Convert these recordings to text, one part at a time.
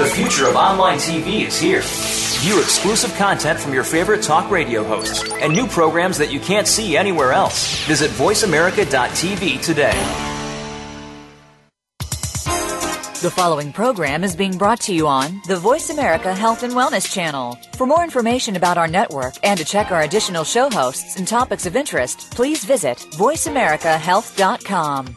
The future of online TV is here. View exclusive content from your favorite talk radio hosts and new programs that you can't see anywhere else. Visit VoiceAmerica.tv today. The following program is being brought to you on the Voice America Health and Wellness Channel. For more information about our network and to check our additional show hosts and topics of interest, please visit VoiceAmericaHealth.com.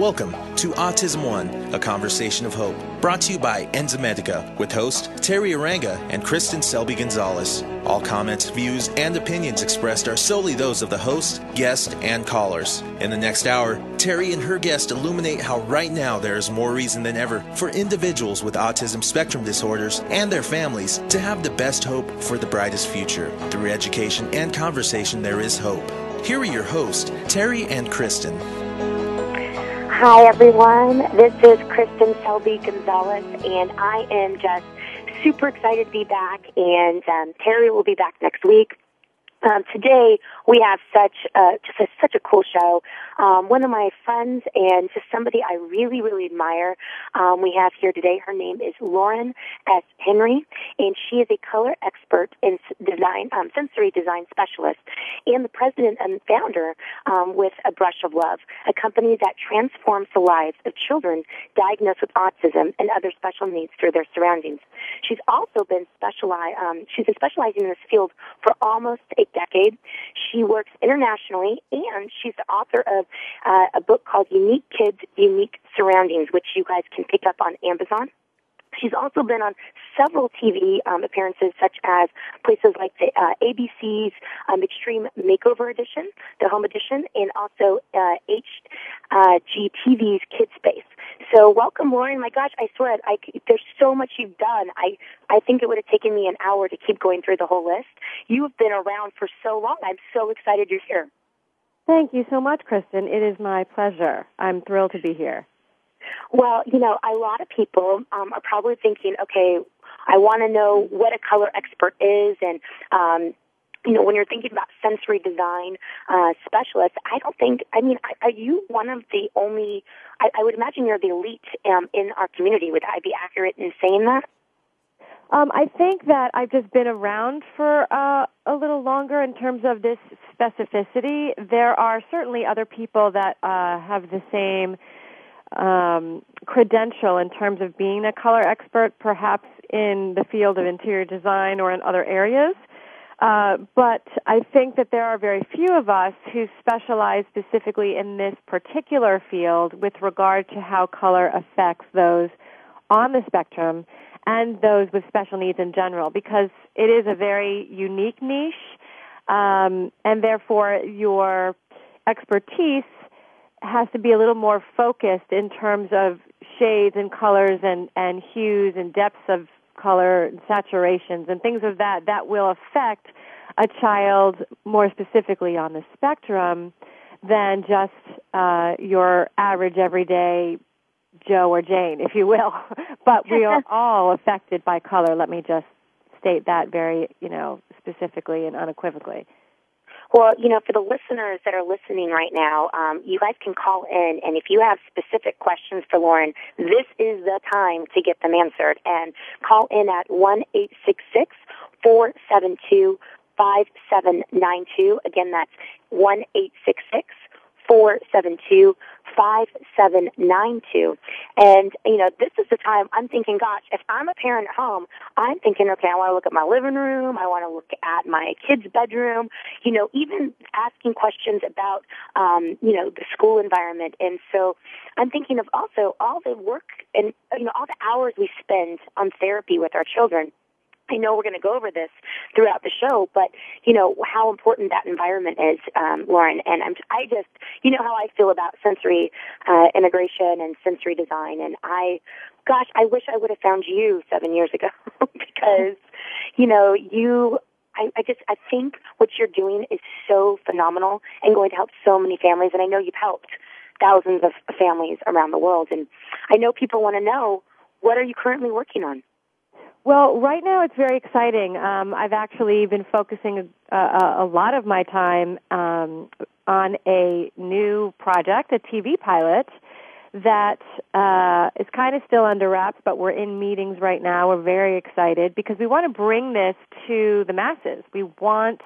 Welcome to Autism One, a conversation of hope, brought to you by Enzymedica with host Terry Arranga and Kristin Selby Gonzalez. All comments, views, and opinions expressed are solely those of the host, guest, and callers. In the next hour, Terry and her guest illuminate how right now there is more reason than ever for individuals with autism spectrum disorders and their families to have the best hope for the brightest future. Through education and conversation, there is hope. Here are your hosts, Terry and Kristin. Hi, everyone. This is Kristin Selby Gonzalez, and I am just super excited to be back. And um, Terry will be back next week. Um, today we have such a, just a, such a cool show. Um, one of my friends and just somebody I really really admire. Um, we have here today. Her name is Lauren S. Henry, and she is a color expert and design, um, sensory design specialist, and the president and founder um, with A Brush of Love, a company that transforms the lives of children diagnosed with autism and other special needs through their surroundings. She's also been specialized. Um, she's been specializing in this field for almost a decade. She works internationally, and she's the author of uh, a book called Unique Kids, Unique Surroundings, which you guys can pick up on Amazon. She's also been on several TV um, appearances, such as places like the uh, ABC's um, Extreme Makeover Edition, the Home Edition, and also uh, HGTV's Kid Space. So, welcome, Lauren. My gosh, I swear, I, there's so much you've done. I I think it would have taken me an hour to keep going through the whole list. You have been around for so long. I'm so excited you're here. Thank you so much, Kristin. It is my pleasure. I'm thrilled to be here. Well, you know, a lot of people um, are probably thinking, okay, I want to know what a color expert is, and um, you know, when you're thinking about sensory design uh, specialists, I don't think. I mean, are you one of the only? I, I would imagine you're the elite um, in our community. Would I be accurate in saying that? Um, I think that I've just been around for uh, a little longer in terms of this specificity. There are certainly other people that uh, have the same um, credential in terms of being a color expert, perhaps in the field of interior design or in other areas. Uh, but I think that there are very few of us who specialize specifically in this particular field with regard to how color affects those on the spectrum and those with special needs in general, because it is a very unique niche, um, and therefore your expertise has to be a little more focused in terms of shades and colors and, and hues and depths of color and saturations and things of that that will affect a child more specifically on the spectrum than just uh, your average everyday Joe or Jane, if you will. but we are all affected by color. Let me just state that very, you know, specifically and unequivocally. Well, you know, for the listeners that are listening right now, um, you guys can call in, and if you have specific questions for Lauren, this is the time to get them answered. And call in at one eight six six four seven two five seven nine two. Again, that's one eight six six four seven two 5792. And, you know, this is the time I'm thinking, gosh, if I'm a parent at home, I'm thinking, okay, I want to look at my living room. I want to look at my kid's bedroom, you know, even asking questions about, um, you know, the school environment. And so I'm thinking of also all the work and, you know, all the hours we spend on therapy with our children I know we're going to go over this throughout the show, but you know how important that environment is, um, Lauren. And I'm, I just, you know how I feel about sensory uh, integration and sensory design, and I gosh, I wish I would have found you seven years ago because, you know, you, I, I just, I think what you're doing is so phenomenal and going to help so many families. And I know you've helped thousands of families around the world. And I know people want to know, what are you currently working on? Well, right now it's very exciting. Um, I've actually been focusing a, a, a lot of my time um, on a new project, a TV pilot that uh, is kind of still under wraps, but we're in meetings right now. We're very excited because we want to bring this to the masses. We want,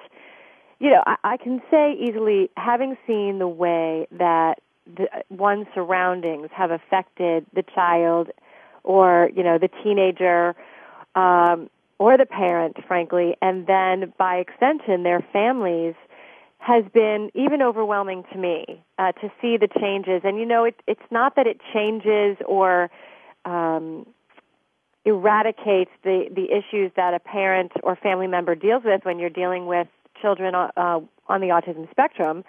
you know, I, I can say easily, having seen the way that the, one's surroundings have affected the child or, you know, the teenager um, or the parent, frankly, and then by extension, their families has been even overwhelming to me uh, to see the changes. And you know, it, it's not that it changes or um, eradicates the the issues that a parent or family member deals with when you're dealing with children uh, on the autism spectrum.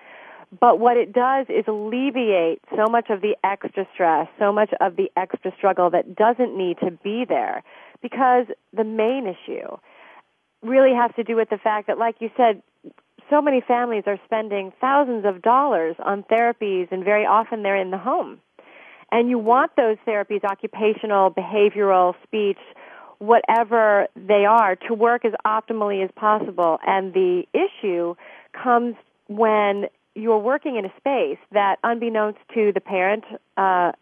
But what it does is alleviate so much of the extra stress, so much of the extra struggle that doesn't need to be there. Because the main issue really has to do with the fact that, like you said, so many families are spending thousands of dollars on therapies and very often they're in the home. And you want those therapies, occupational, behavioral, speech, whatever they are, to work as optimally as possible. And the issue comes when you're working in a space that, unbeknownst to the parent, uh,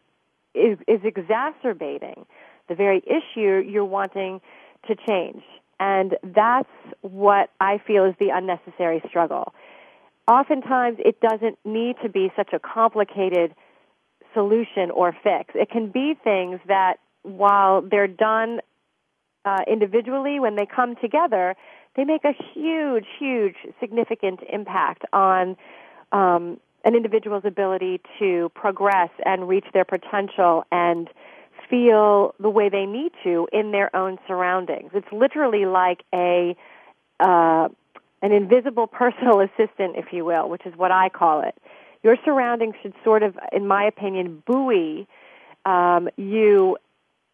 is, is exacerbating the very issue you're wanting to change. And that's what I feel is the unnecessary struggle. Oftentimes, it doesn't need to be such a complicated solution or fix. It can be things that, while they're done uh, individually, when they come together, they make a huge, huge, significant impact on um, an individual's ability to progress and reach their potential and feel the way they need to in their own surroundings. It's literally like a uh, an invisible personal assistant, if you will, which is what I call it. Your surroundings should sort of, in my opinion, buoy um, you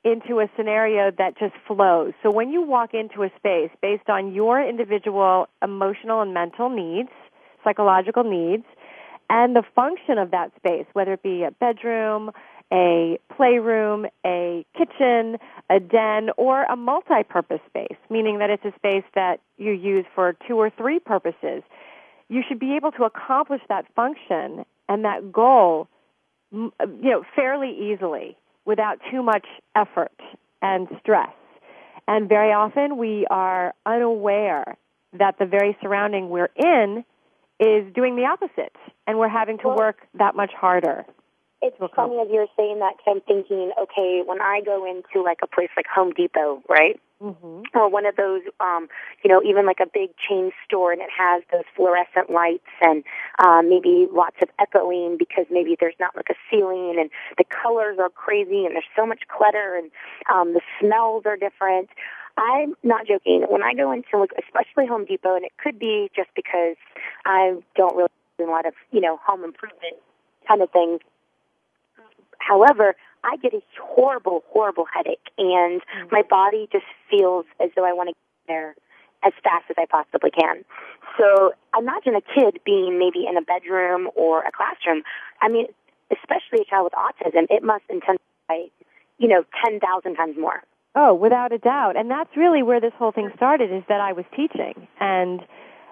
into a scenario that just flows. So when you walk into a space based on your individual emotional and mental needs, psychological needs, and the function of that space, whether it be a bedroom, a playroom, a kitchen, a den, or a multi-purpose space, meaning that it's a space that you use for two or three purposes. You should be able to accomplish that function and that goal, you know, fairly easily without too much effort and stress. And very often we are unaware that the very surrounding we're in is doing the opposite, and we're having to work that much harder. It's funny as you're saying that because I'm thinking, okay, when I go into like a place like Home Depot, right? Mm-hmm. Or one of those, um, you know, even like a big chain store and it has those fluorescent lights and um, maybe lots of echoing because maybe there's not like a ceiling and the colors are crazy and there's so much clutter and um, the smells are different. I'm not joking. When I go into like, especially Home Depot, and it could be just because I don't really do a lot of, you know, home improvement kind of things However, I get a horrible, horrible headache, and mm-hmm. my body just feels as though I want to get there as fast as I possibly can. So imagine a kid being maybe in a bedroom or a classroom. I mean, especially a child with autism, it must intensify, you know, 10,000 times more. Oh, without a doubt. And that's really where this whole thing started is that I was teaching and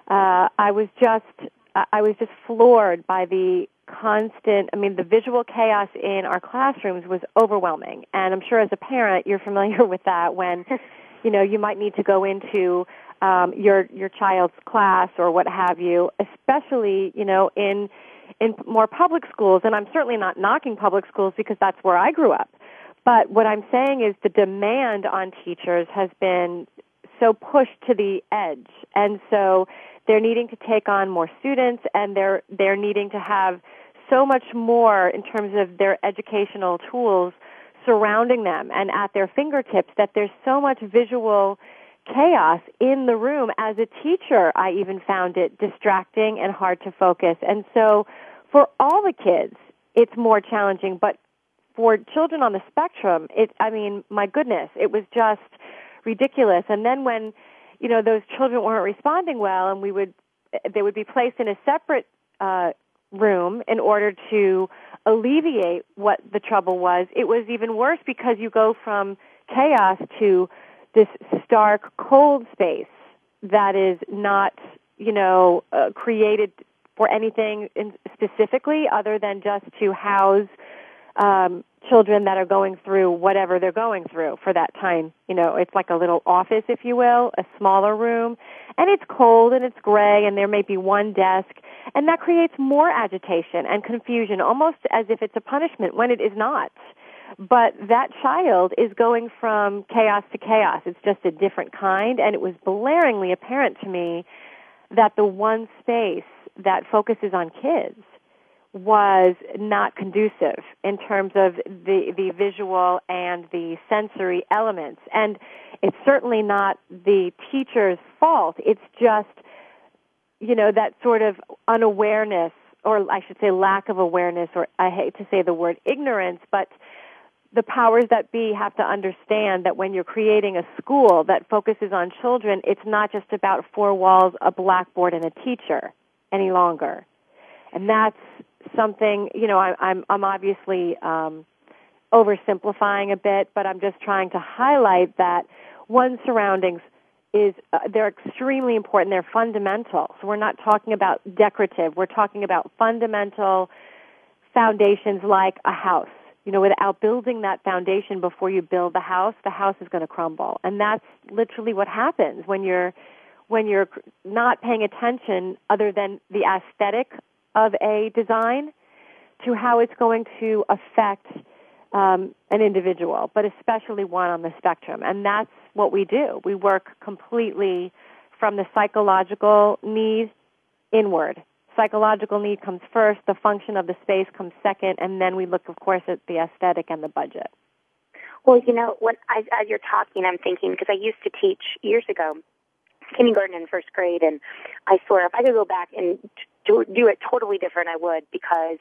uh, I was just I was just floored by the constant, I mean, the visual chaos in our classrooms was overwhelming. And I'm sure as a parent, you're familiar with that when, you know, you might need to go into um, your your child's class or what have you, especially, you know, in in more public schools. And I'm certainly not knocking public schools because that's where I grew up. But what I'm saying is the demand on teachers has been so pushed to the edge. And so they're needing to take on more students and they're they're needing to have so much more in terms of their educational tools surrounding them and at their fingertips that there's so much visual chaos in the room. As a teacher, I even found it distracting and hard to focus. And so for all the kids, it's more challenging, but for children on the spectrum, it, I mean, my goodness, it was just ridiculous. And then when, you know, those children weren't responding well and we would, they would be placed in a separate, uh, room in order to alleviate what the trouble was, it was even worse because you go from chaos to this stark cold space that is not, you know, uh, created for anything in specifically other than just to house um, children that are going through whatever they're going through for that time. You know, it's like a little office, if you will, a smaller room, and it's cold and it's gray, and there may be one desk, and that creates more agitation and confusion, almost as if it's a punishment when it is not. But that child is going from chaos to chaos. It's just a different kind, and it was blaringly apparent to me that the one space that focuses on kids was not conducive in terms of the the visual and the sensory elements. And it's certainly not the teacher's fault. It's just you know that sort of unawareness or I should say lack of awareness or I hate to say the word ignorance but the powers that be have to understand that when you're creating a school that focuses on children it's not just about four walls a blackboard and a teacher any longer. And that's something, you know, I, I'm, I'm obviously um, oversimplifying a bit, but I'm just trying to highlight that one's surroundings is uh, they're extremely important. They're fundamental. So we're not talking about decorative. We're talking about fundamental foundations like a house. You know, without building that foundation before you build the house, the house is going to crumble. And that's literally what happens when you're when you're not paying attention other than the aesthetic of a design to how it's going to affect um, an individual, but especially one on the spectrum. And that's what we do. We work completely from the psychological need inward. Psychological need comes first, the function of the space comes second, and then we look, of course, at the aesthetic and the budget. Well, you know, when I, as you're talking, I'm thinking because I used to teach years ago kindergarten and first grade, and I swear if I could go back and do, do it totally different, I would because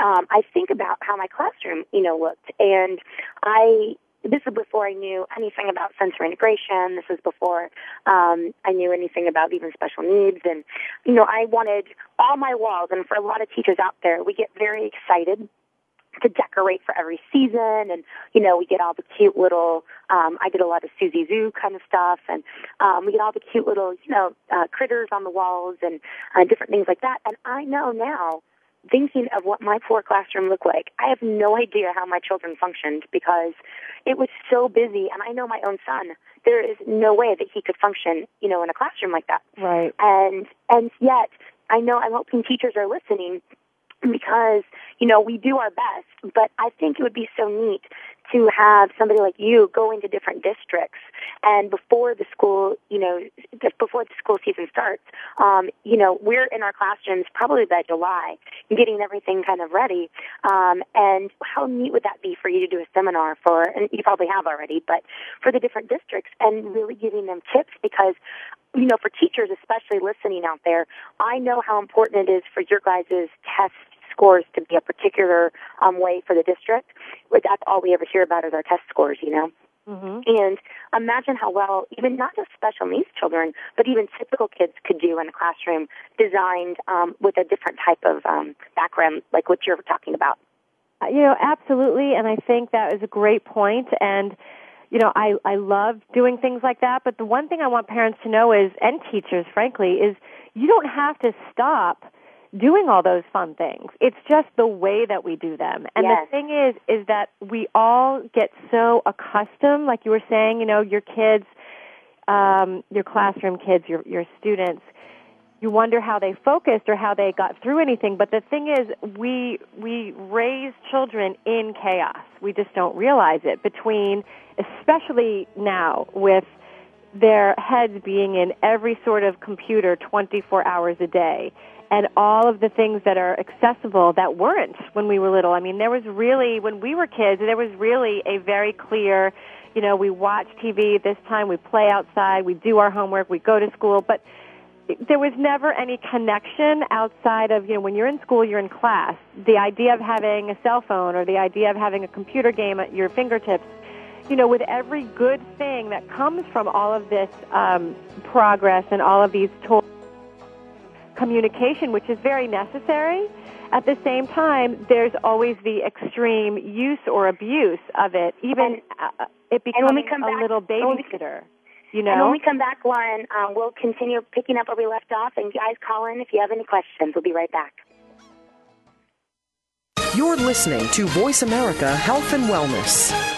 um, I think about how my classroom, you know, looked, and I this is before I knew anything about sensory integration. This is before um, I knew anything about even special needs. And, you know, I wanted all my walls, and for a lot of teachers out there, we get very excited to decorate for every season. And you know we get all the cute little um i did a lot of susie zoo kind of stuff. And um we get all the cute little you know uh, critters on the walls and uh, different things like that. And i know now thinking of what my poor classroom looked like i have no idea how my children functioned because it was so busy. And i know my own son there is no way that he could function you know in a classroom like that. Right. And and yet i know i'm hoping teachers are listening because, you know, we do our best, but I think it would be so neat to have somebody like you go into different districts and before the school, you know, before the school season starts, um, you know, we're in our classrooms probably by July, getting everything kind of ready. Um, and how neat would that be for you to do a seminar for, and you probably have already, but for the different districts and really giving them tips because you know, for teachers especially listening out there, I know how important it is for your guys' test scores to be a particular um, way for the district. But that's all we ever hear about is our test scores, you know. Mm-hmm. And imagine how well, even not just special needs children, but even typical kids could do in a classroom designed um, with a different type of um, background, like what you're talking about. Uh, you know, absolutely, and I think that is a great point. And you know, I I love doing things like that. But the one thing I want parents to know is, and teachers, frankly, is you don't have to stop doing all those fun things. It's just the way that we do them. And yes. the thing is, is that we all get so accustomed, like you were saying, you know, your kids, um, your classroom kids, your, your students, you wonder how they focused or how they got through anything. But the thing is, we, we raise children in chaos. We just don't realize it between, especially now with their heads being in every sort of computer 24 hours a day and all of the things that are accessible that weren't when we were little. I mean, there was really, when we were kids, there was really a very clear, you know, we watch TV this time, we play outside, we do our homework, we go to school, but there was never any connection outside of, you know, when you're in school, you're in class. The idea of having a cell phone or the idea of having a computer game at your fingertips, you know, with every good thing that comes from all of this um, progress and all of these tools, communication, which is very necessary. At the same time, there's always the extreme use or abuse of it, even and, uh, it becoming a back, little babysitter. You know? And when we come back, Lauren, um, we'll continue picking up where we left off. And guys, call in if you have any questions. We'll be right back. You're listening to Voice America Health and Wellness.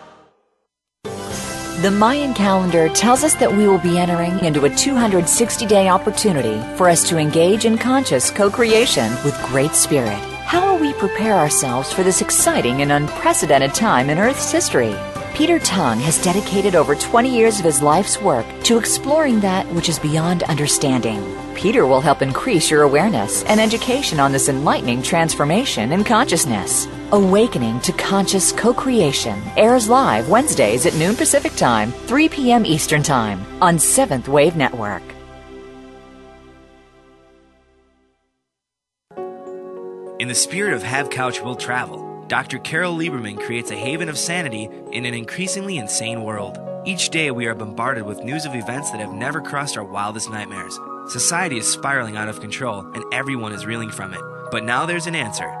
The Mayan calendar tells us that we will be entering into a 260 day opportunity for us to engage in conscious co creation with Great Spirit. How will we prepare ourselves for this exciting and unprecedented time in Earth's history? Peter Tung has dedicated over 20 years of his life's work to exploring that which is beyond understanding. Peter will help increase your awareness and education on this enlightening transformation in consciousness. Awakening to Conscious Co-Creation airs live Wednesdays at noon Pacific Time, 3 p.m. Eastern Time on Seventh Wave Network. In the spirit of Have Couch Will Travel, Dr. Carole Lieberman creates a haven of sanity in an increasingly insane world. Each day, we are bombarded with news of events that have never crossed our wildest nightmares. Society is spiraling out of control, and everyone is reeling from it. But now there's an answer.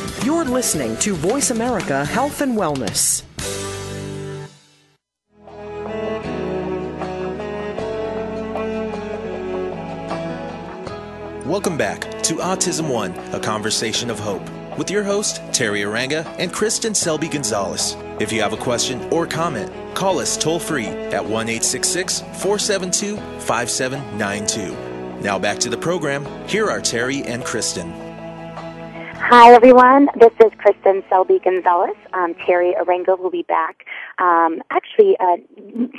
You're listening to Voice America Health and Wellness. Welcome back to Autism One, a conversation of hope with your host, Terry Arranga and Kristin Selby Gonzalez. If you have a question or comment, call us toll free at 1 472 5792. Now back to the program. Here are Terry and Kristin. Hi, everyone. This is Kristin Selby Gonzalez. Um, Terry Arranga will be back. Um, actually, uh,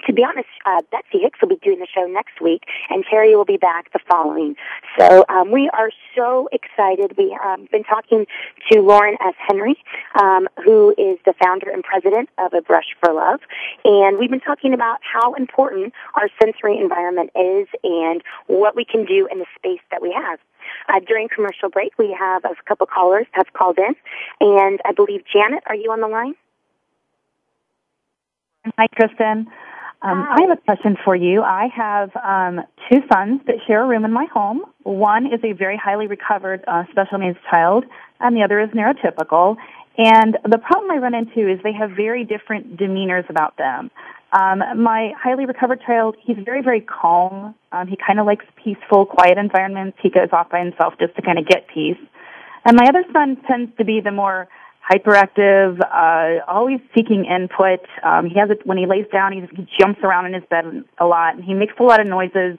to be honest, uh, Betsy Hicks will be doing the show next week, and Terry will be back the following. So um, we are so excited. We have um, been talking to Lauren S. Henry, um, who is the founder and president of A Brush for Love, and we've been talking about how important our sensory environment is and what we can do in the space that we have. Uh, during commercial break, we have a couple callers have called in, and I believe Janet, are you on the line? Hi, Kristin. Um, I have a question for you. I have um, two sons that share a room in my home. One is a very highly recovered uh, special needs child, and the other is neurotypical. And the problem I run into is they have very different demeanors about them. Um, my highly recovered child, he's very, very calm. Um, he kind of likes peaceful, quiet environments. He goes off by himself just to kind of get peace. And my other son tends to be the more hyperactive, uh, always seeking input. Um, he has it when he lays down. He, he jumps around in his bed a lot, and he makes a lot of noises.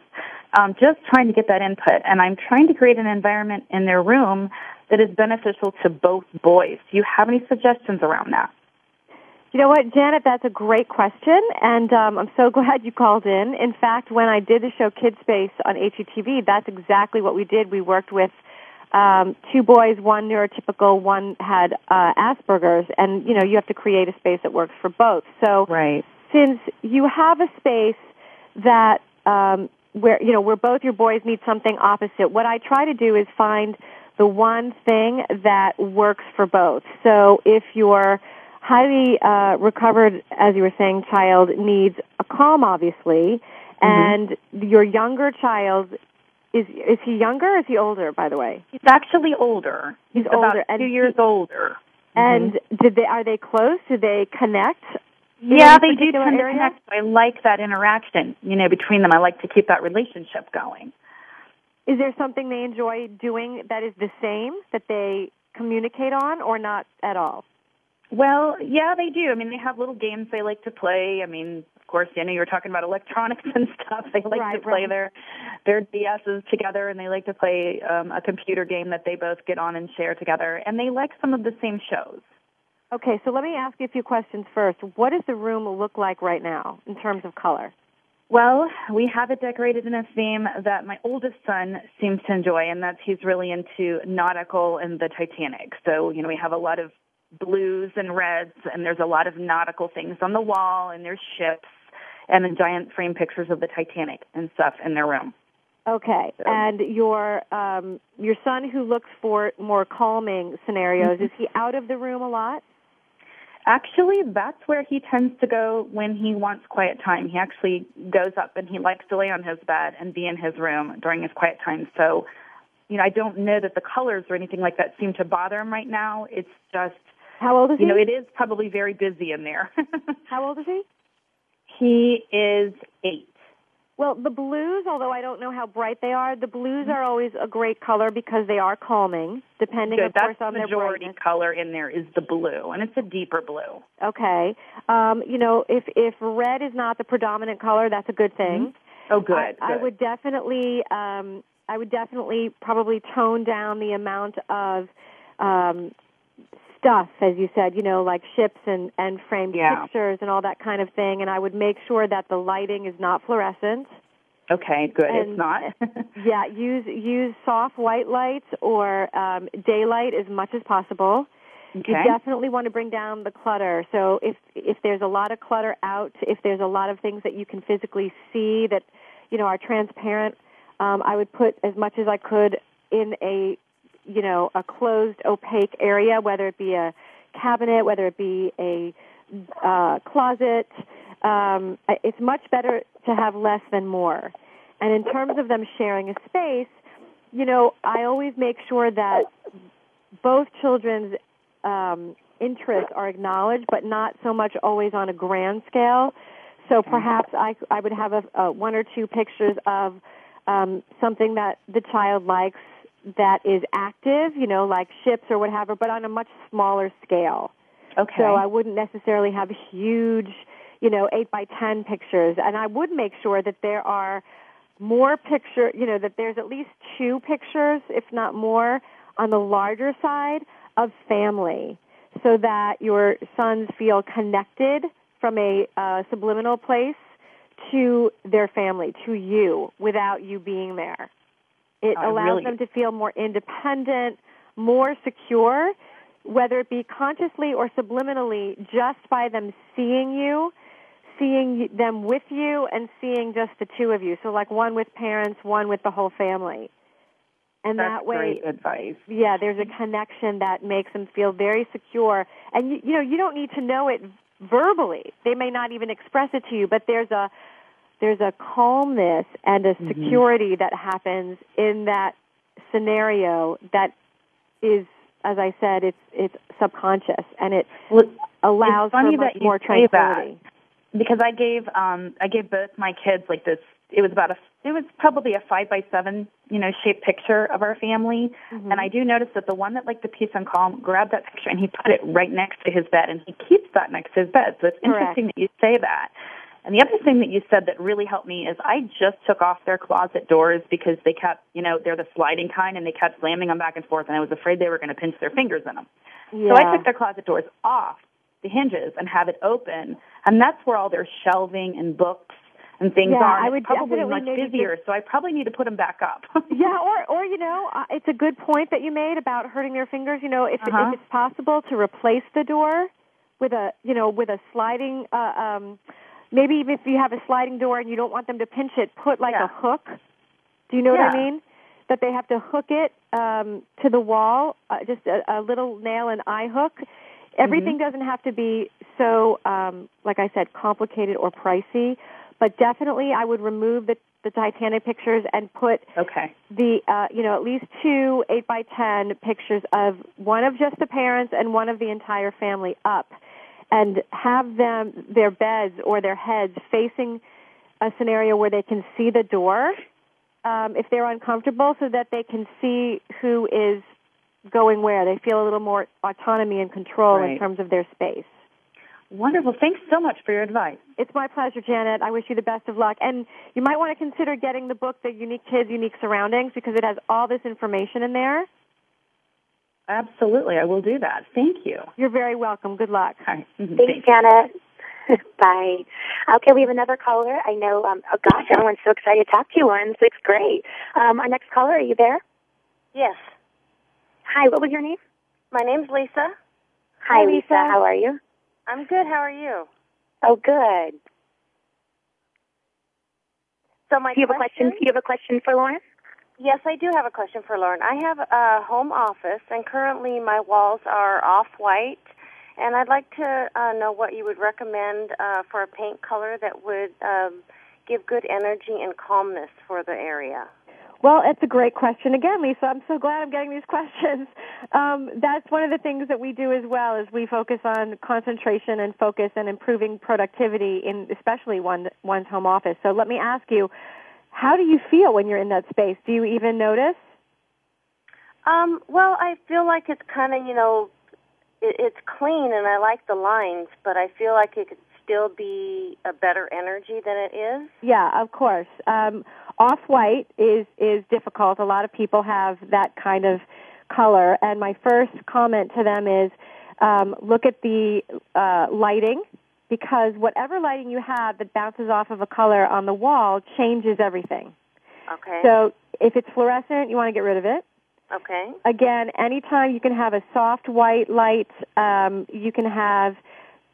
Um, just trying to get that input, and I'm trying to create an environment in their room that is beneficial to both boys. Do you have any suggestions around that? You know what, Janet, that's a great question, and um, I'm so glad you called in. In fact, when I did the show Kid Space on HGTV, that's exactly what we did. We worked with um, two boys, one neurotypical, one had uh, Asperger's, and you know you have to create a space that works for both. So, right. since you have a space that um, where you know where both your boys need something opposite, what I try to do is find the one thing that works for both. So, if you're highly uh, recovered, as you were saying, child needs a calm, obviously, and your younger child is is he younger or is he older by the way He's actually older. He's about older, two years he- older. and did they are they close do they connect Yeah, they do tend to area? connect. I like that interaction, you know, between them. I like to keep that relationship going. is there something they enjoy doing that is the same that they communicate on or not at all Well, yeah, they do. I mean, they have little games they like to play. I mean, of course, you know, you were talking about electronics and stuff. They like Right, to play right. their their DSs together, and they like to play um, a computer game that they both get on and share together. And they like some of the same shows. okay so let me ask you a few questions first what does the room look like right now in terms of color Well, we have it decorated in a theme that my oldest son seems to enjoy, and that's he's really into nautical and the Titanic. So, you know, we have a lot of blues and reds, and there's a lot of nautical things on the wall, and there's ships, and then giant frame pictures of the Titanic and stuff in their room. Okay, So- and your um, your son who looks for more calming scenarios is he out of the room a lot? Actually, that's where he tends to go when he wants quiet time. He actually goes up and he likes to lay on his bed and be in his room during his quiet time. So, you know, I don't know that the colors or anything like that seem to bother him right now. It's just, How old is you he? know, it is probably very busy in there. How old is he? he is eight. Well, the blues, although I don't know how bright they are, the blues are always a great color because they are calming, depending, Good. of That's course, on the their majority color in there is the blue, and it's a deeper blue. Okay, um, you know, if if red is not the predominant color, that's a good thing. Oh, good. I, I would definitely, um, I would definitely probably tone down the amount of um, stuff, as you said, you know, like ships and and framed Yeah. pictures and all that kind of thing. And I would make sure that the lighting is not fluorescent. Okay, good. and- it's not. Yeah, use use soft white lights or um, daylight as much as possible. Okay. You definitely want to bring down the clutter. So if if there's a lot of clutter out, if there's a lot of things that you can physically see that you know are transparent, um, I would put as much as I could in a you know a closed opaque area, whether it be a cabinet, whether it be a uh, closet. Um, it's much better to have less than more. And in terms of them sharing a space, you know, I always make sure that both children's um, interests are acknowledged, but not so much always on a grand scale. So perhaps I, I would have a, a one or two pictures of um, something that the child likes that is active, you know, like ships or whatever, but on a much smaller scale. okay. So I wouldn't necessarily have huge, you know, eight by ten pictures, and I would make sure that there are more picture, you know, that there's at least two pictures, if not more, on the larger side of family, so that your sons feel connected from a uh, subliminal place to their family, to you, without you being there. It I allows really- them to feel more independent, more secure, whether it be consciously or subliminally, just by them seeing you, seeing them with you, and seeing just the two of you. So, like one with parents, one with the whole family. And That's that way, great advice. yeah, there's a connection that makes them feel very secure. And you, you know, you don't need to know it verbally. They may not even express it to you, but there's a there's a calmness and a security that happens in that scenario that is, as I said, it's it's subconscious and it Well, allows for much more tranquility. because I gave um I gave both my kids like this it was about a it was probably a five by seven you know shaped picture of our family Mm-hmm. and I do notice that the one that liked the peace and calm grabbed that picture and he put it right next to his bed and he keeps that next to his bed so it's Correct. interesting that you say that and the other thing that you said that really helped me is I just took off their closet doors because they kept you know they're the sliding kind and they kept slamming them back and forth and I was afraid they were going to pinch their fingers in them Yeah. so I took their closet doors off the hinges and have it open, and that's where all their shelving and books and things Yeah, are. I it's would probably definitely much busier, so I probably need to put them back up. yeah, or or you know, uh, it's a good point that you made about hurting their fingers. You know, if Uh-huh. if it's possible to replace the door with a you know with a sliding, uh, um, maybe even if you have a sliding door and you don't want them to pinch it, put like Yeah. a hook. Do you know what I mean? That they have to hook it um, to the wall, uh, just a, a little nail and eye hook. Everything Mm-hmm. doesn't have to be so, um, like I said, complicated or pricey. But definitely, I would remove the the Titanic pictures and put okay. the uh, you know at least two eight by ten pictures of one of just the parents and one of the entire family up, and have them their beds or their heads facing a scenario where they can see the door um, if they're uncomfortable, so that they can see who is going where. They feel a little more autonomy and control Right. in terms of their space. Wonderful. Thanks so much for your advice. It's my pleasure, Janet. I wish you the best of luck. And you might want to consider getting the book, The Unique Kids, Unique Surroundings, because it has all this information in there. Absolutely, I will do that. Thank you. You're very welcome. Good luck. Hi. Mhm. Thanks, Janet. Bye. Okay, we have another caller. I know, um, oh gosh, everyone's so excited to talk to you, Lauren. So it's great. Um, our next caller, are you there? Yes. Hi, what was your name? My name's Lisa. Hi, Hi, Lisa. Lisa. How are you? I'm good. How are you? Oh, good. So my Do you have a question? Do you have a question for Lauren? Yes, I do have a question for Lauren. I have a home office, and currently my walls are off-white, and I'd like to uh, know what you would recommend uh, for a paint color that would um, give good energy and calmness for the area. Well, it's a great question again, Lisa. I'm so glad I'm getting these questions. Um, that's one of the things that we do as well is we focus on concentration and focus and improving productivity in especially one one's home office. So let me ask you, how do you feel when you're in that space? Do you even notice? Um, well, I feel like it's kind of, you know, it, it's clean and I like the lines, but I feel like it could still be a better energy than it is. Yeah, of course. Um, off white is is difficult. A lot of people have that kind of color, and my first comment to them is um, look at the uh, lighting because whatever lighting you have that bounces off of a color on the wall changes everything. Okay. So if it's fluorescent, you want to get rid of it. okay. Again, anytime you can have a soft white light, um, you can have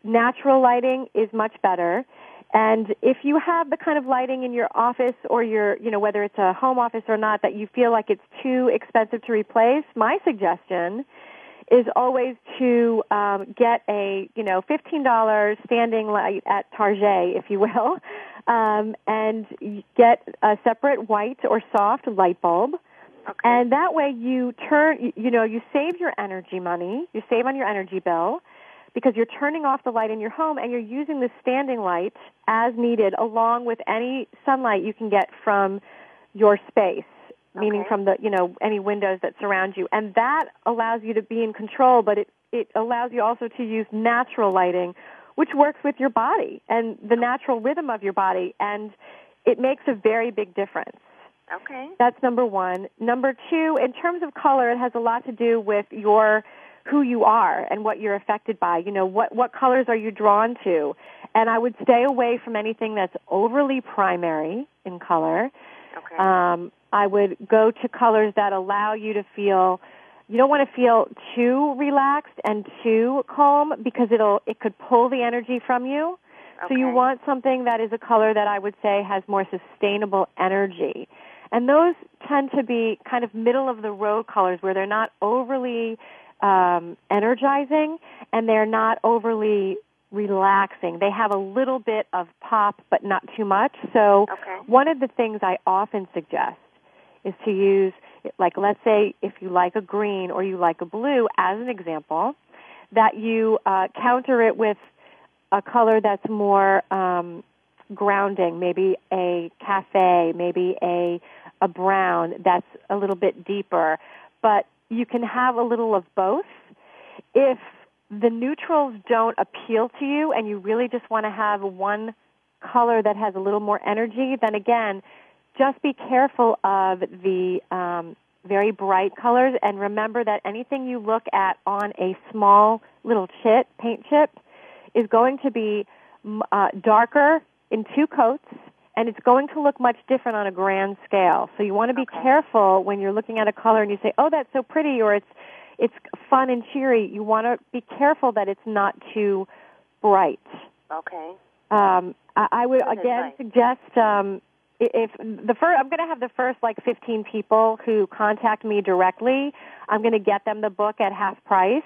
natural lighting is much better. And if you have the kind of lighting in your office or your, you know, whether it's a home office or not, that you feel like it's too expensive to replace, my suggestion is always to um, get a, you know, $15 standing light at Target, if you will, um, and get a separate white or soft light bulb. Okay. And that way you turn, you- you know, you save your energy money, you save on your energy bill because you're turning off the light in your home and you're using the standing light as needed along with any sunlight you can get from your space, meaning Okay. from the, you know, any windows that surround you. And that allows you to be in control, but it, it allows you also to use natural lighting, which works with your body and the natural rhythm of your body. And it makes a very big difference. Okay. That's number one. Number two, in terms of color, it has a lot to do with your who you are and what you're affected by. You know, what what colors are you drawn to? And I would stay away from anything that's overly primary in color. Okay. Um, I would go to colors that allow you to feel. You don't want to feel too relaxed and too calm because it'll it could pull the energy from you. So you want something that is a color that I would say has more sustainable energy. And those tend to be kind of middle of the road colors where they're not overly um, energizing and they're not overly relaxing. They have a little bit of pop, but not too much. So Okay. one of the things I often suggest is to use, like, let's say if you like a green or you like a blue, as an example, that you uh, counter it with a color that's more um, grounding, maybe a cafe, maybe a a brown that's a little bit deeper, but you can have a little of both. If the neutrals don't appeal to you and you really just want to have one color that has a little more energy, then again, just be careful of the um, very bright colors and remember that anything you look at on a small little chip, paint chip, is going to be uh, darker in two coats and it's going to look much different on a grand scale. So you want to be Okay. careful when you're looking at a color and you say, "Oh, that's so pretty," or "It's it's fun and cheery." You want to be careful that it's not too bright. Okay. Um, I, I would Good again advice. suggest um, if the first, I'm going to have the first like 15 people who contact me directly. I'm going to get them the book at half price.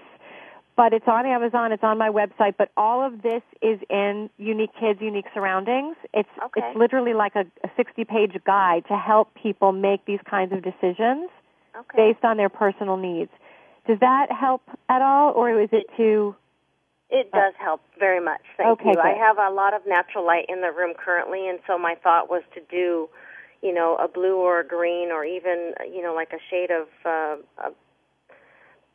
but it's on Amazon. It's on my website. But all of this is in Unique Kids, Unique Surroundings. It's okay. it's literally like a, a 60-page guide to help people make these kinds of decisions okay. based on their personal needs. Does that help at all, or is it too? It does help very much. Thank Okay, you. I have a lot of natural light in the room currently, and so my thought was to do, you know, a blue or a green, or even, you know, like a shade of. Uh, a,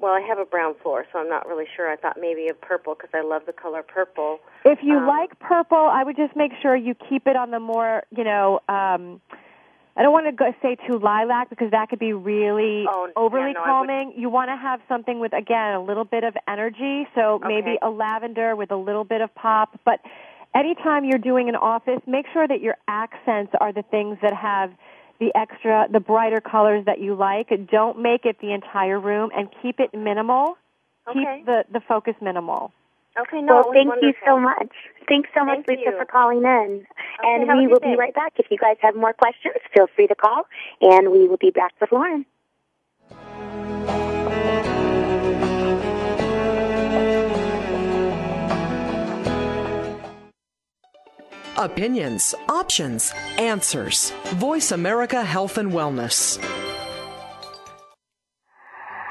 well, I have a brown floor, so I'm not really sure. I thought maybe a purple because I love the color purple. If you Um, like purple, I would just make sure you keep it on the more, you know, um, I don't want to go, say too lilac because that could be really Oh, overly yeah, no, calming. You want to have something with, again, a little bit of energy. So maybe a lavender with a little bit of pop. But anytime you're doing an office, make sure that your accents are the things that have the extra, the brighter colors that you like. Don't make it the entire room and keep it minimal. Okay. Keep the, the focus minimal. Okay, no, well, was thank you so much. Thanks so much, Thank Lisa, you. for calling in. and we will day. be right back. If you guys have more questions, feel free to call, and we will be back with Lauren. Opinions, options, answers. Voice America Health and Wellness.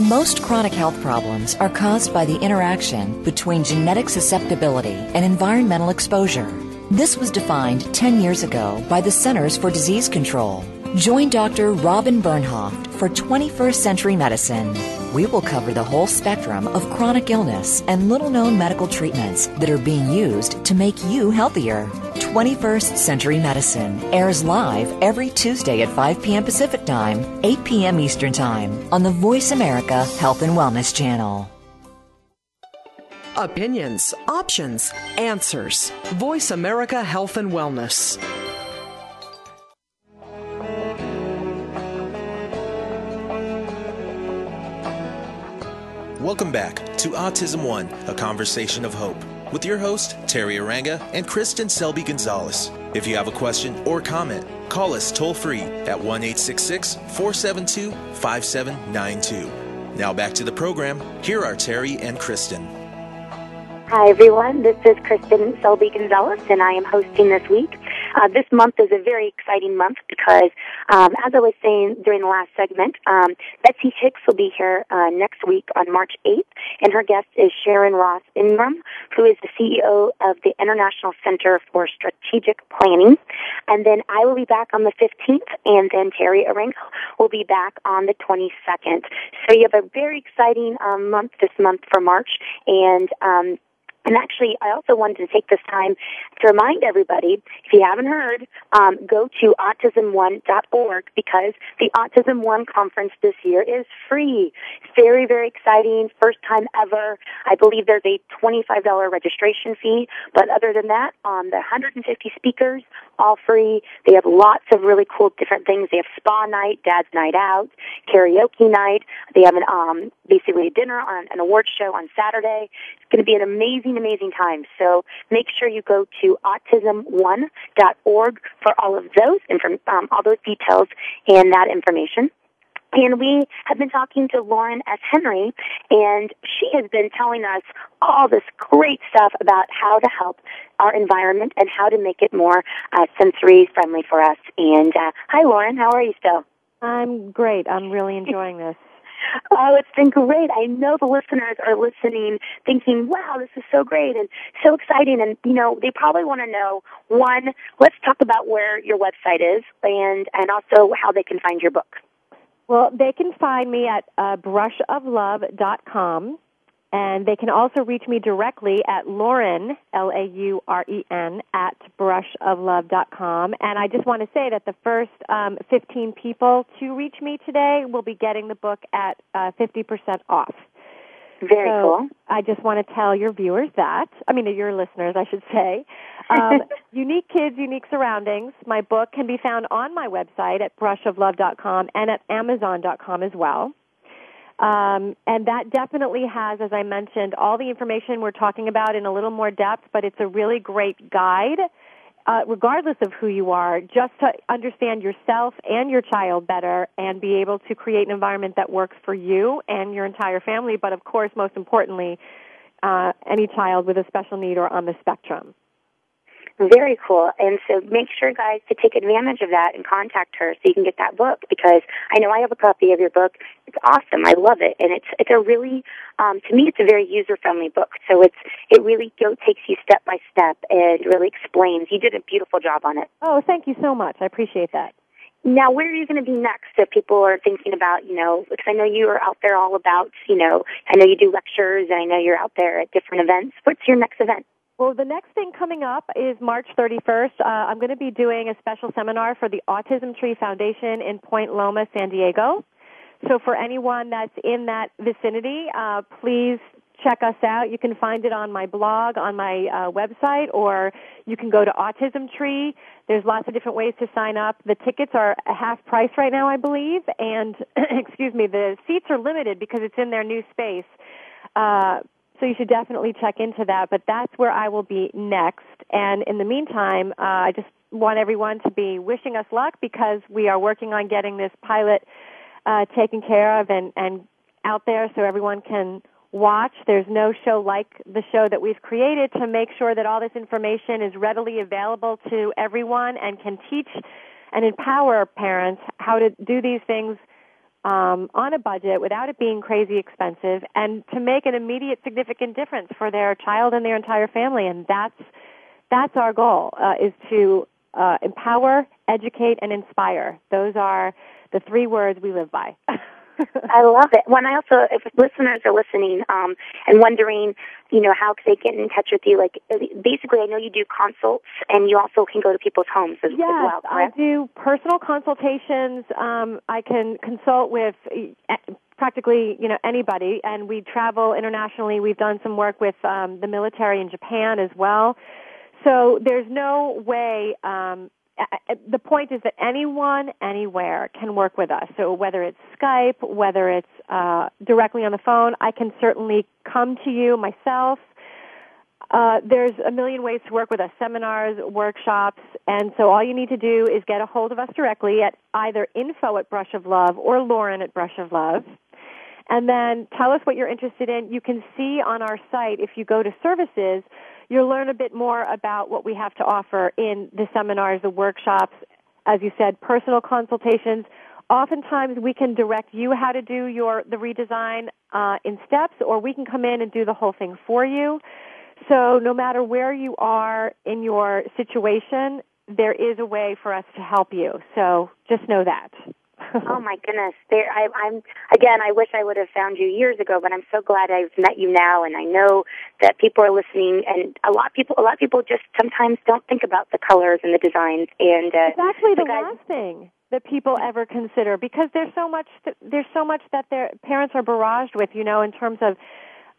Most chronic health problems are caused by the interaction between genetic susceptibility and environmental exposure. This was defined 10 years ago by the Centers for Disease Control. Join Dr. Robin Bernhoft for 21st Century Medicine. We will cover the whole spectrum of chronic illness and little known medical treatments that are being used to make you healthier. 21st Century Medicine airs live every Tuesday at 5 p.m. Pacific Time, 8 p.m. Eastern Time on the Voice America Health and Wellness Channel. Opinions, options, answers. Voice America Health and Wellness. Welcome back to Autism One, a conversation of hope, with your host, Terry Arranga and Kristin Selby Gonzalez. If you have a question or comment, call us toll free at 1 472 5792. Now back to the program. Here are Terry and Kristin. Hi, everyone. This is Kristin Selby Gonzalez, and I am hosting this week. Uh, this month is a very exciting month because, um, as I was saying during the last segment, um, Betsy Hicks will be here uh, next week on March 8th, and her guest is Sharon Ross Ingram, who is the CEO of the International Center for Strategic Planning. And then I will be back on the 15th, and then Terry Arranga will be back on the 22nd. So you have a very exciting um, month this month for March, and um, And actually, I also wanted to take this time to remind everybody, if you haven't heard, um, go to autism1.org because the Autism One conference this year is free. Very, very exciting. First time ever. I believe there's a $25 registration fee, but other than that, um, the 150 speakers, all free. They have lots of really cool different things. They have spa night, dad's night out, karaoke night. They have an, um, basically a dinner on an award show on Saturday. It's going to be an amazing, amazing time. So make sure you go to autism1.org for all of those, inform- um, all those details and that information. And we have been talking to Lauren S. Henry, and she has been telling us all this great stuff about how to help our environment and how to make it more uh, sensory friendly for us. And uh, hi, Lauren. How are you still? I'm great. I'm really enjoying this. Oh, it's been great. I know the listeners are listening thinking, wow, this is so great and so exciting. And, you know, they probably want to know, one, let's talk about where your website is and, and also how they can find your book. Well, they can find me at uh, brushoflove.com. And they can also reach me directly at Lauren, L-A-U-R-E-N, at brushoflove.com. And I just want to say that the first um, 15 people to reach me today will be getting the book at uh, 50% off. Very so cool. I just want to tell your viewers that, I mean, your listeners, I should say. Um, unique Kids, Unique Surroundings. My book can be found on my website at brushoflove.com and at amazon.com as well. Um, and that definitely has, as I mentioned, all the information we're talking about in a little more depth, but it's a really great guide, uh, regardless of who you are, just to understand yourself and your child better and be able to create an environment that works for you and your entire family, but of course, most importantly, uh, any child with a special need or on the spectrum. Very cool. And so make sure, guys, to take advantage of that and contact her so you can get that book because I know I have a copy of your book. It's awesome. I love it. And it's, it's a really, um, to me, it's a very user-friendly book. So it's, it really go, takes you step by step and really explains. You did a beautiful job on it. Oh, thank you so much. I appreciate that. Now, where are you going to be next if people are thinking about, you know, because I know you are out there all about, you know, I know you do lectures and I know you're out there at different events. What's your next event? Well, the next thing coming up is March 31st. Uh, I'm going to be doing a special seminar for the Autism Tree Foundation in Point Loma, San Diego. So for anyone that's in that vicinity, uh, please check us out. You can find it on my blog, on my uh, website, or you can go to Autism Tree. There's lots of different ways to sign up. The tickets are half price right now, I believe, and excuse me, the seats are limited because it's in their new space. Uh, so you should definitely check into that. But that's where I will be next. And in the meantime, uh, I just want everyone to be wishing us luck because we are working on getting this pilot uh, taken care of and, and out there so everyone can watch. There's no show like the show that we've created to make sure that all this information is readily available to everyone and can teach and empower parents how to do these things um, on a budget without it being crazy expensive and to make an immediate significant difference for their child and their entire family. And that's, that's our goal, uh, is to uh, empower, educate, and inspire. Those are the three words we live by. I love it. When I also, if listeners are listening um, and wondering, you know, how could they get in touch with you? Like, basically, I know you do consults, and you also can go to people's homes as, yes, as well. Correct? I do personal consultations. Um, I can consult with eh, practically, you know, anybody, and we travel internationally. We've done some work with um, the military in Japan as well. So there's no way um, the point is that anyone, anywhere can work with us. So whether it's Skype, whether it's uh, directly on the phone, I can certainly come to you myself. Uh, there's a million ways to work with us, seminars, workshops, and so all you need to do is get a hold of us directly at either info at Brush of Love or Lauren at Brush of Love. And then tell us what you're interested in. You can see on our site, if you go to services, You'll learn a bit more about what we have to offer in the seminars, the workshops, as you said, personal consultations. Oftentimes we can direct you how to do your the redesign uh, in steps, or we can come in and do the whole thing for you. So no matter where you are in your situation, there is a way for us to help you. So just know that. Oh my goodness! There, I, I'm again. I wish I would have found you years ago, but I'm so glad I've met you now, and I know that people are listening. And a lot of people, a lot of people just sometimes don't think about the colors and the designs. And uh, it's actually the guys, last thing that people ever consider because there's so much. There's so much that their parents are barraged with. You know, in terms of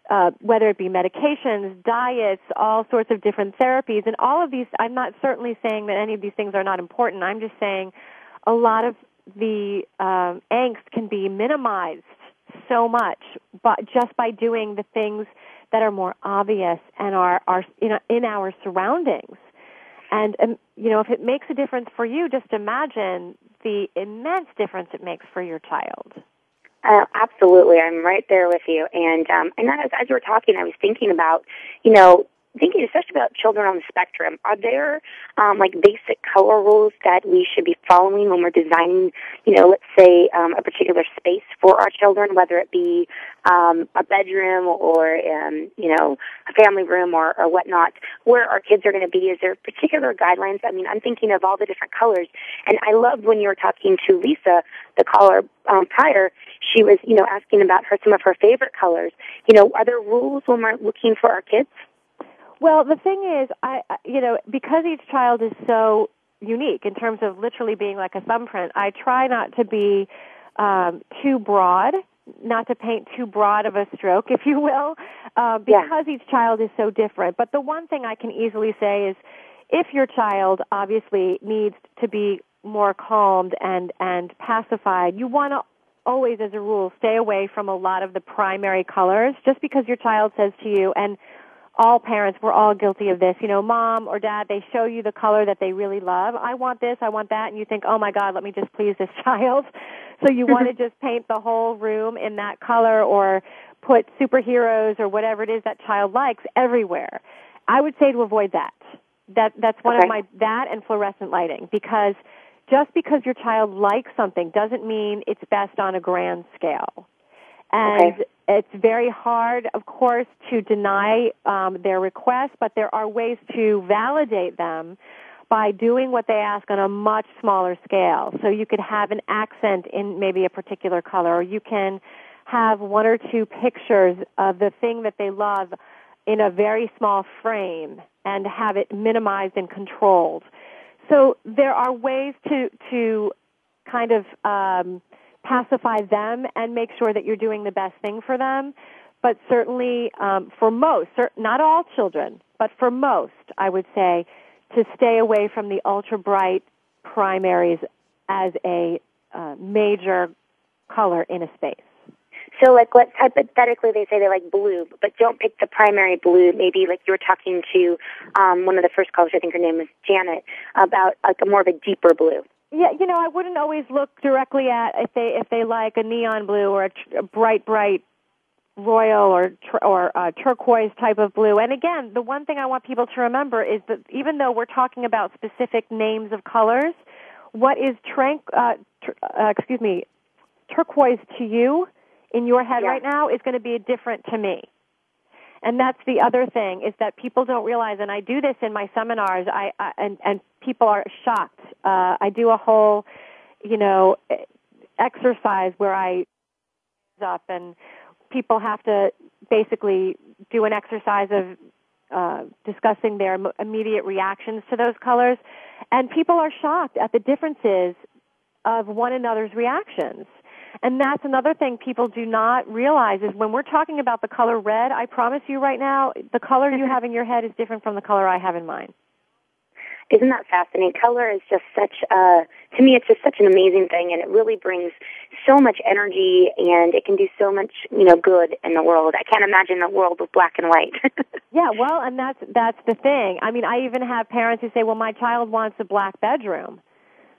uh, whether it be medications, diets, all sorts of different therapies, and all of these. I'm not certainly saying that any of these things are not important. I'm just saying a lot of the um, angst can be minimized so much, but just by doing the things that are more obvious and are are in, in our surroundings. And um, you know, if it makes a difference for you, just imagine the immense difference it makes for your child. Uh, absolutely, I'm right there with you. And um, and as, as you were talking, I was thinking about, you know, thinking especially about children on the spectrum. Are there um, like basic color rules that we should be following when we're designing, you know, let's say um, a particular space for our children, whether it be um, a bedroom or um, you know a family room or, or whatnot, where our kids are going to be? Is there particular guidelines? I mean, I'm thinking of all the different colors, and I loved when you were talking to Lisa, the caller um, prior she was, you know, asking about her some of her favorite colors. You know, are there rules when we're looking for our kids? Well, the thing is, I, you know, because each child is so unique in terms of literally being like a thumbprint, I try not to be um, too broad, not to paint too broad of a stroke, if you will, uh, because yeah. each child is so different. But the one thing I can easily say is, if your child obviously needs to be more calmed and and pacified, you want to always, as a rule, stay away from a lot of the primary colors just because your child says to you, and all parents, we're all guilty of this. You know, mom or dad, they show you the color that they really love. I want this, I want that, and you think, oh my God, let me just please this child. So you want to just paint the whole room in that color or put superheroes or whatever it is that child likes everywhere. I would say to avoid that. That that's one okay. of my that and fluorescent lighting because just because your child likes something doesn't mean it's best on a grand scale. And okay. It's very hard, of course, to deny um, their request, but there are ways to validate them by doing what they ask on a much smaller scale. So you could have an accent in maybe a particular color, or you can have one or two pictures of the thing that they love in a very small frame and have it minimized and controlled. So there are ways to to kind of um, pacify them and make sure that you're doing the best thing for them. But certainly, um, for most, not all children, but for most, I would say to stay away from the ultra bright primaries as a uh, major color in a space. So, like, let's hypothetically, they say they like blue, but don't pick the primary blue. Maybe, like, you were talking to um, one of the first callers, I think her name was Janet, about like a more of a deeper blue. Yeah, you know, I wouldn't always look directly at if they if they like a neon blue or a, tr- a bright, bright royal or tr- or uh, turquoise type of blue. And again, the one thing I want people to remember is that even though we're talking about specific names of colors, what is trank uh, tr- uh, excuse me turquoise to you in your head yeah. right now is going to be different to me. And that's the other thing is that people don't realize, and I do this in my seminars. I, I and and people are shocked. Uh, I do a whole, you know, exercise where I up and people have to basically do an exercise of uh, discussing their immediate reactions to those colors, and people are shocked at the differences of one another's reactions. And that's another thing people do not realize is when we're talking about the color red, I promise you right now, the color you have in your head is different from the color I have in mine. Isn't that fascinating? Color is just such a, to me, it's just such an amazing thing and it really brings so much energy and it can do so much, you know, good in the world. I can't imagine a world with black and white. yeah, well, and that's, that's the thing. I mean, I even have parents who say, well, my child wants a black bedroom.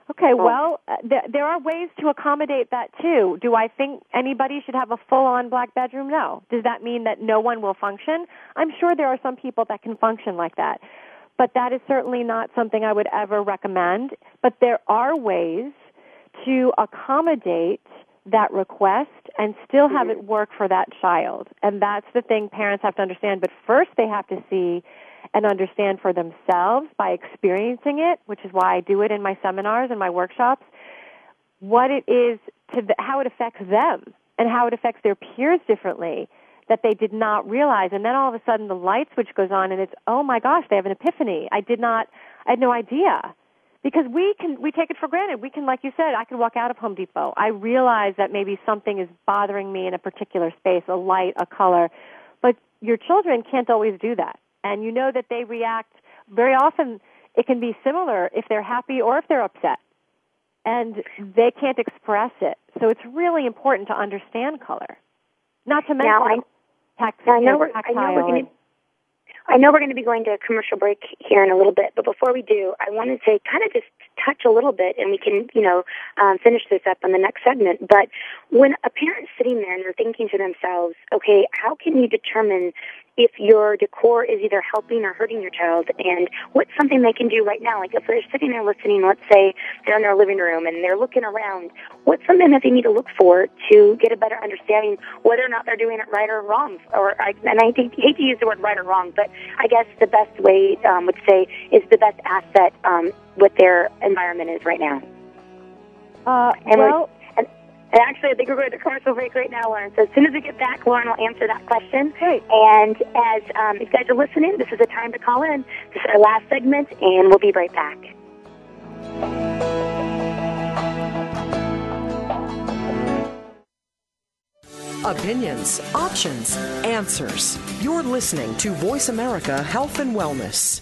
Okay, oh. well, uh, th- there are ways to accommodate that too. Do I think anybody should have a full-on black bedroom? No. Does that mean that no one will function? I'm sure there are some people that can function like that. But that is certainly not something I would ever recommend. But there are ways to accommodate that request and still have mm-hmm. it work for that child. And that's the thing parents have to understand. But first they have to see and understand for themselves by experiencing it, which is why I do it in my seminars and my workshops. what it is to the, how it affects them and how it affects their peers differently that they did not realize. And then all of a sudden the light switch goes on and it's, oh my gosh, they have an epiphany. I did not, I had no idea. Because we can, we take it for granted. We can, like you said, I could walk out of Home Depot. I realize that maybe something is bothering me in a particular space, a light, a color. But your children can't always do that. And you know that they react very often. It can be similar if they're happy or if they're upset and they can't express it. So it's really important to understand color. Not to mention now, I, tax, I know we're, I know we're going to I know we're going to be going to a commercial break here in a little bit, but before we do, I wanted to kind of just touch a little bit, and we can, you know, um, finish this up on the next segment. But when a parent's sitting there and they're thinking to themselves, okay, how can you determine if your decor is either helping or hurting your child and what's something they can do right now. Like if they're sitting there listening, let's say they're in their living room and they're looking around, what's something that they need to look for to get a better understanding whether or not they're doing it right or wrong? Or I, and I think, hate to use the word right or wrong, but I guess the best way um, would say is the best asset um, what their environment is right now. Uh, and well, and actually, I think we're going to commercial break right now, Lauren. So as soon as we get back, Lauren will answer that question. Great. And as um, if you guys are listening, this is the time to call in. This is our last segment, and we'll be right back. Opinions, options, answers. You're listening to Voice America Health and Wellness.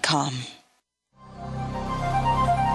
com.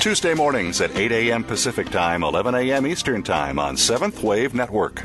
Tuesday mornings at 8 a.m. Pacific Time, 11 a.m. Eastern Time on Seventh Wave Network.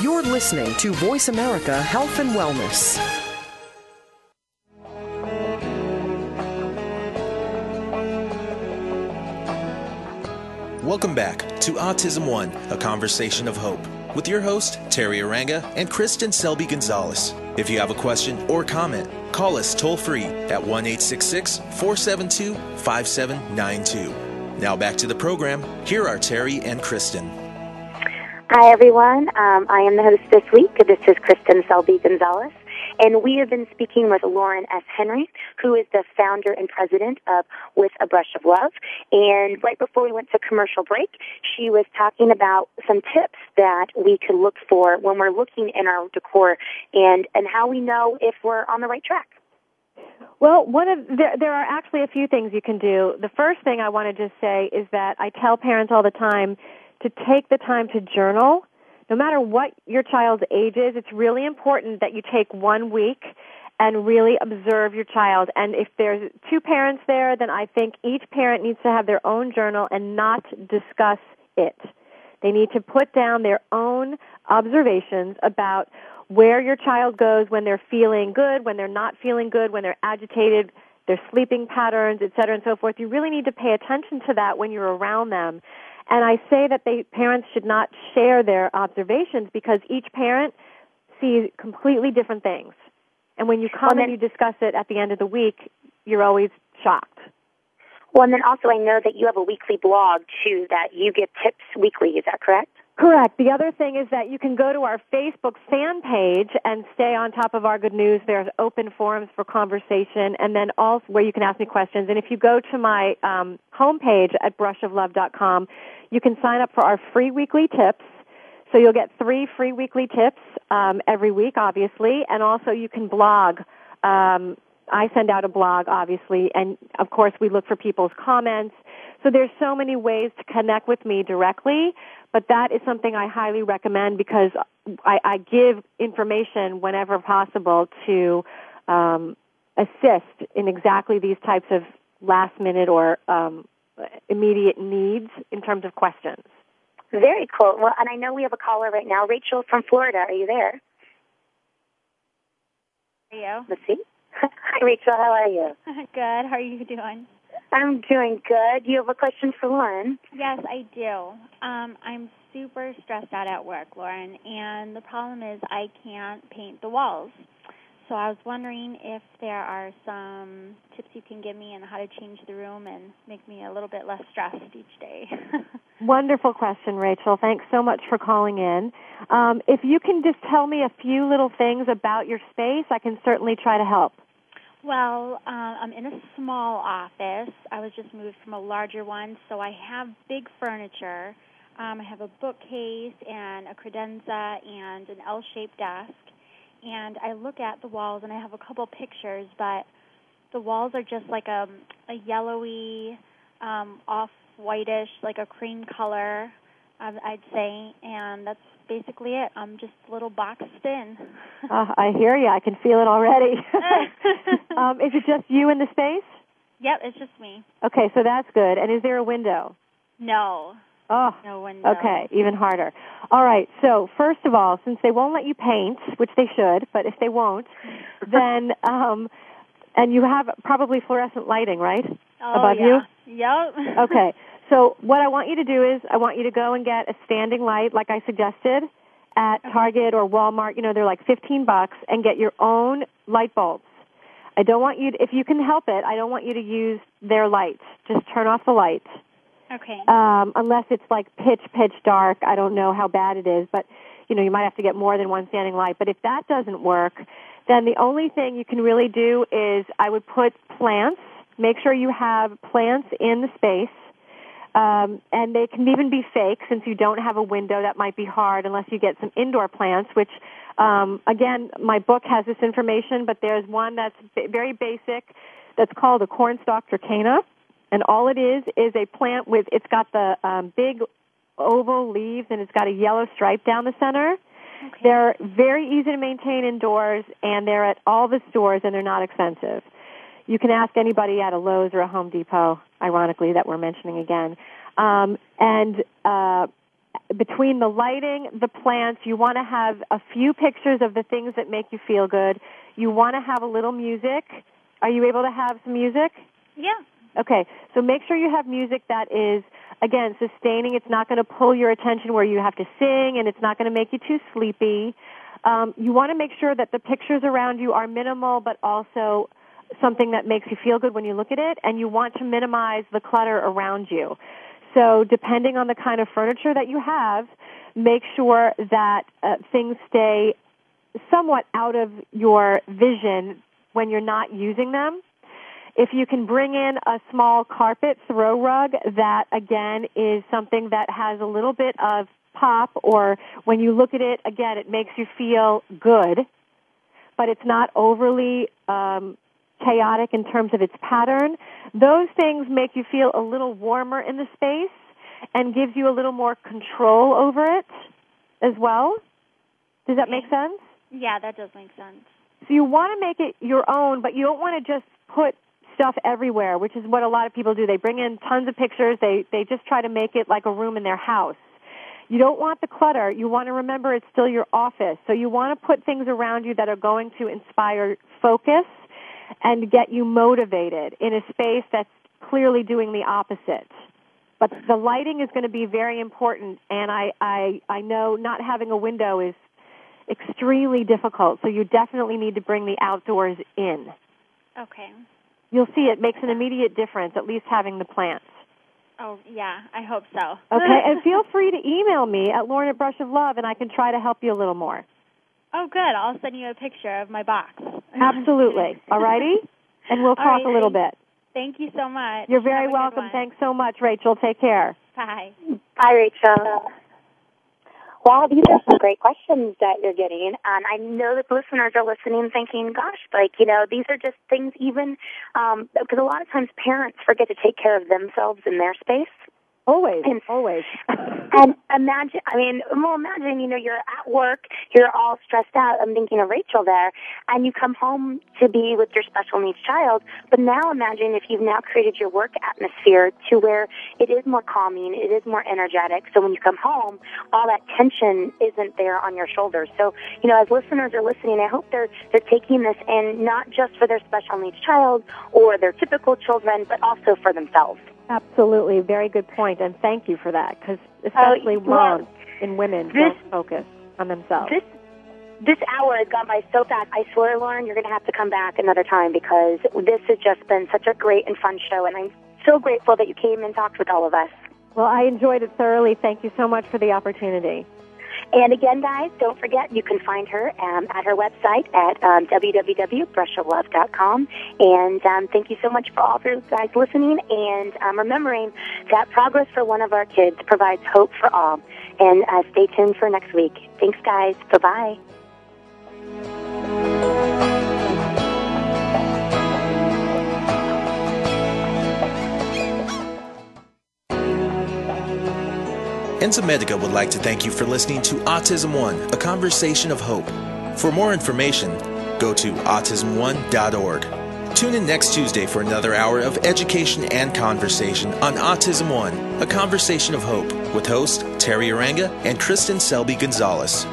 You're listening to Voice America Health and Wellness. Welcome back to Autism One, a conversation of hope, with your host, Terry Arranga and Kristin Selby Gonzalez. If you have a question or comment, call us toll free at 1 472 5792. Now back to the program. Here are Terry and Kristin. Hi, everyone. Um, I am the host this week. This is Kristin Selby Gonzalez. And we have been speaking with Lauren S. Henry, who is the founder and president of With a Brush of Love. And right before we went to commercial break, she was talking about some tips that we could look for when we're looking in our decor and, and how we know if we're on the right track. Well, one of there, there are actually a few things you can do. The first thing I want to just say is that I tell parents all the time to take the time to journal. No matter what your child's age is, it's really important that you take one week and really observe your child. And if there's two parents there, then I think each parent needs to have their own journal and not discuss it. They need to put down their own observations about where your child goes when they're feeling good, when they're not feeling good, when they're agitated, their sleeping patterns, et cetera, and so forth. You really need to pay attention to that when you're around them. And I say that they, parents should not share their observations because each parent sees completely different things. And when you come well, and you discuss it at the end of the week, you're always shocked. Well, and then also I know that you have a weekly blog too that you give tips weekly. Is that correct? Correct. The other thing is that you can go to our Facebook fan page and stay on top of our good news. There's open forums for conversation and then also where you can ask me questions. And if you go to my um, homepage at brushoflove.com, you can sign up for our free weekly tips. So you'll get three free weekly tips um, every week, obviously, and also you can blog. Um, I send out a blog, obviously, and of course we look for people's comments. So there's so many ways to connect with me directly. But that is something I highly recommend because I, I give information whenever possible to um, assist in exactly these types of last minute or um, immediate needs in terms of questions. Very cool. Well, and I know we have a caller right now, Rachel from Florida. Are you there? Are you? Let's see. Hi, Rachel. How are you? Good. How are you doing? I'm doing good. You have a question for Lauren? Yes, I do. Um, I'm super stressed out at work, Lauren, and the problem is I can't paint the walls. So I was wondering if there are some tips you can give me on how to change the room and make me a little bit less stressed each day. Wonderful question, Rachel. Thanks so much for calling in. Um, if you can just tell me a few little things about your space, I can certainly try to help. Well, uh, I'm in a small office. I was just moved from a larger one, so I have big furniture. Um, I have a bookcase and a credenza and an L-shaped desk. And I look at the walls, and I have a couple pictures, but the walls are just like a, a yellowy, um, off-whitish, like a cream color, I'd say, and that's basically it. I'm just a little boxed in. uh, I hear you. I can feel it already. um, is it just you in the space? Yep, it's just me. Okay, so that's good. And is there a window? No. Oh, no. Okay, even harder. All right. So first of all, since they won't let you paint, which they should, but if they won't, then um, and you have probably fluorescent lighting, right? Oh, Above yeah. you. Yep. okay. So what I want you to do is I want you to go and get a standing light, like I suggested, at Target or Walmart. You know, they're like 15 bucks, and get your own light bulbs. I don't want you, to, if you can help it, I don't want you to use their lights. Just turn off the lights. Okay. Um, unless it's like pitch, pitch dark. I don't know how bad it is, but you know, you might have to get more than one standing light. But if that doesn't work, then the only thing you can really do is I would put plants. Make sure you have plants in the space um, and they can even be fake since you don't have a window. That might be hard unless you get some indoor plants, which, um, again, my book has this information, but there's one that's very basic that's called a cornstalk dracaena. And all it is is a plant with, it's got the um, big oval leaves and it's got a yellow stripe down the center. Okay. They're very easy to maintain indoors and they're at all the stores and they're not expensive. You can ask anybody at a Lowe's or a Home Depot, ironically, that we're mentioning again. Um, and uh, between the lighting, the plants, you want to have a few pictures of the things that make you feel good. You want to have a little music. Are you able to have some music? Yeah. Okay, so make sure you have music that is, again, sustaining. It's not going to pull your attention where you have to sing, and it's not going to make you too sleepy. Um, you want to make sure that the pictures around you are minimal, but also something that makes you feel good when you look at it, and you want to minimize the clutter around you. So, depending on the kind of furniture that you have, make sure that uh, things stay somewhat out of your vision when you're not using them. If you can bring in a small carpet throw rug, that again is something that has a little bit of pop, or when you look at it, again, it makes you feel good, but it's not overly um, chaotic in terms of its pattern. Those things make you feel a little warmer in the space and gives you a little more control over it as well. Does that make sense? Yeah, that does make sense. So you want to make it your own, but you don't want to just put stuff everywhere, which is what a lot of people do. They bring in tons of pictures. They they just try to make it like a room in their house. You don't want the clutter. You want to remember it's still your office. So you want to put things around you that are going to inspire focus and get you motivated in a space that's clearly doing the opposite. But the lighting is going to be very important and I I I know not having a window is extremely difficult. So you definitely need to bring the outdoors in. Okay. You'll see it makes an immediate difference, at least having the plants. Oh, yeah, I hope so. Okay, and feel free to email me at Lauren at Brush of Love, and I can try to help you a little more. Oh, good. I'll send you a picture of my box. Absolutely. All righty? And we'll talk a little bit. Thank you so much. You're very Have a good welcome. Thanks so much, Rachel. Take care. Bye. Bye, Rachel. Wow, these are some great questions that you're getting. And I know that the listeners are listening thinking, gosh, like, you know, these are just things even, um, because a lot of times parents forget to take care of themselves in their space. Always, and, always. and imagine, I mean, well, imagine, you know, you're at work, you're all stressed out. I'm thinking of Rachel there, and you come home to be with your special needs child. But now imagine if you've now created your work atmosphere to where it is more calming, it is more energetic. So when you come home, all that tension isn't there on your shoulders. So, you know, as listeners are listening, I hope they're they're taking this in not just for their special needs child or their typical children, but also for themselves. Absolutely. Very good point, and thank you for that, because especially Uh, well, moms and women this- don't focus on themselves. This this hour has gone by so fast. I swear, Lauren, you're going to have to come back another time because this has just been such a great and fun show, and I'm so grateful that you came and talked with all of us. Well, I enjoyed it thoroughly. Thank you so much for the opportunity. And again, guys, don't forget you can find her um, at her website at um, www.brushoflove.com. And um, thank you so much for all of you guys listening and um, remembering that progress for one of our kids provides hope for all. And uh, stay tuned for next week. Thanks, guys. Bye bye. Enzymedica would like to thank you for listening to Autism One, a conversation of hope. For more information, go to autismone.org. Tune in next Tuesday for another hour of education and conversation on Autism One, a conversation of hope, with host Terry Arranga and Kristin Selby Gonzalez.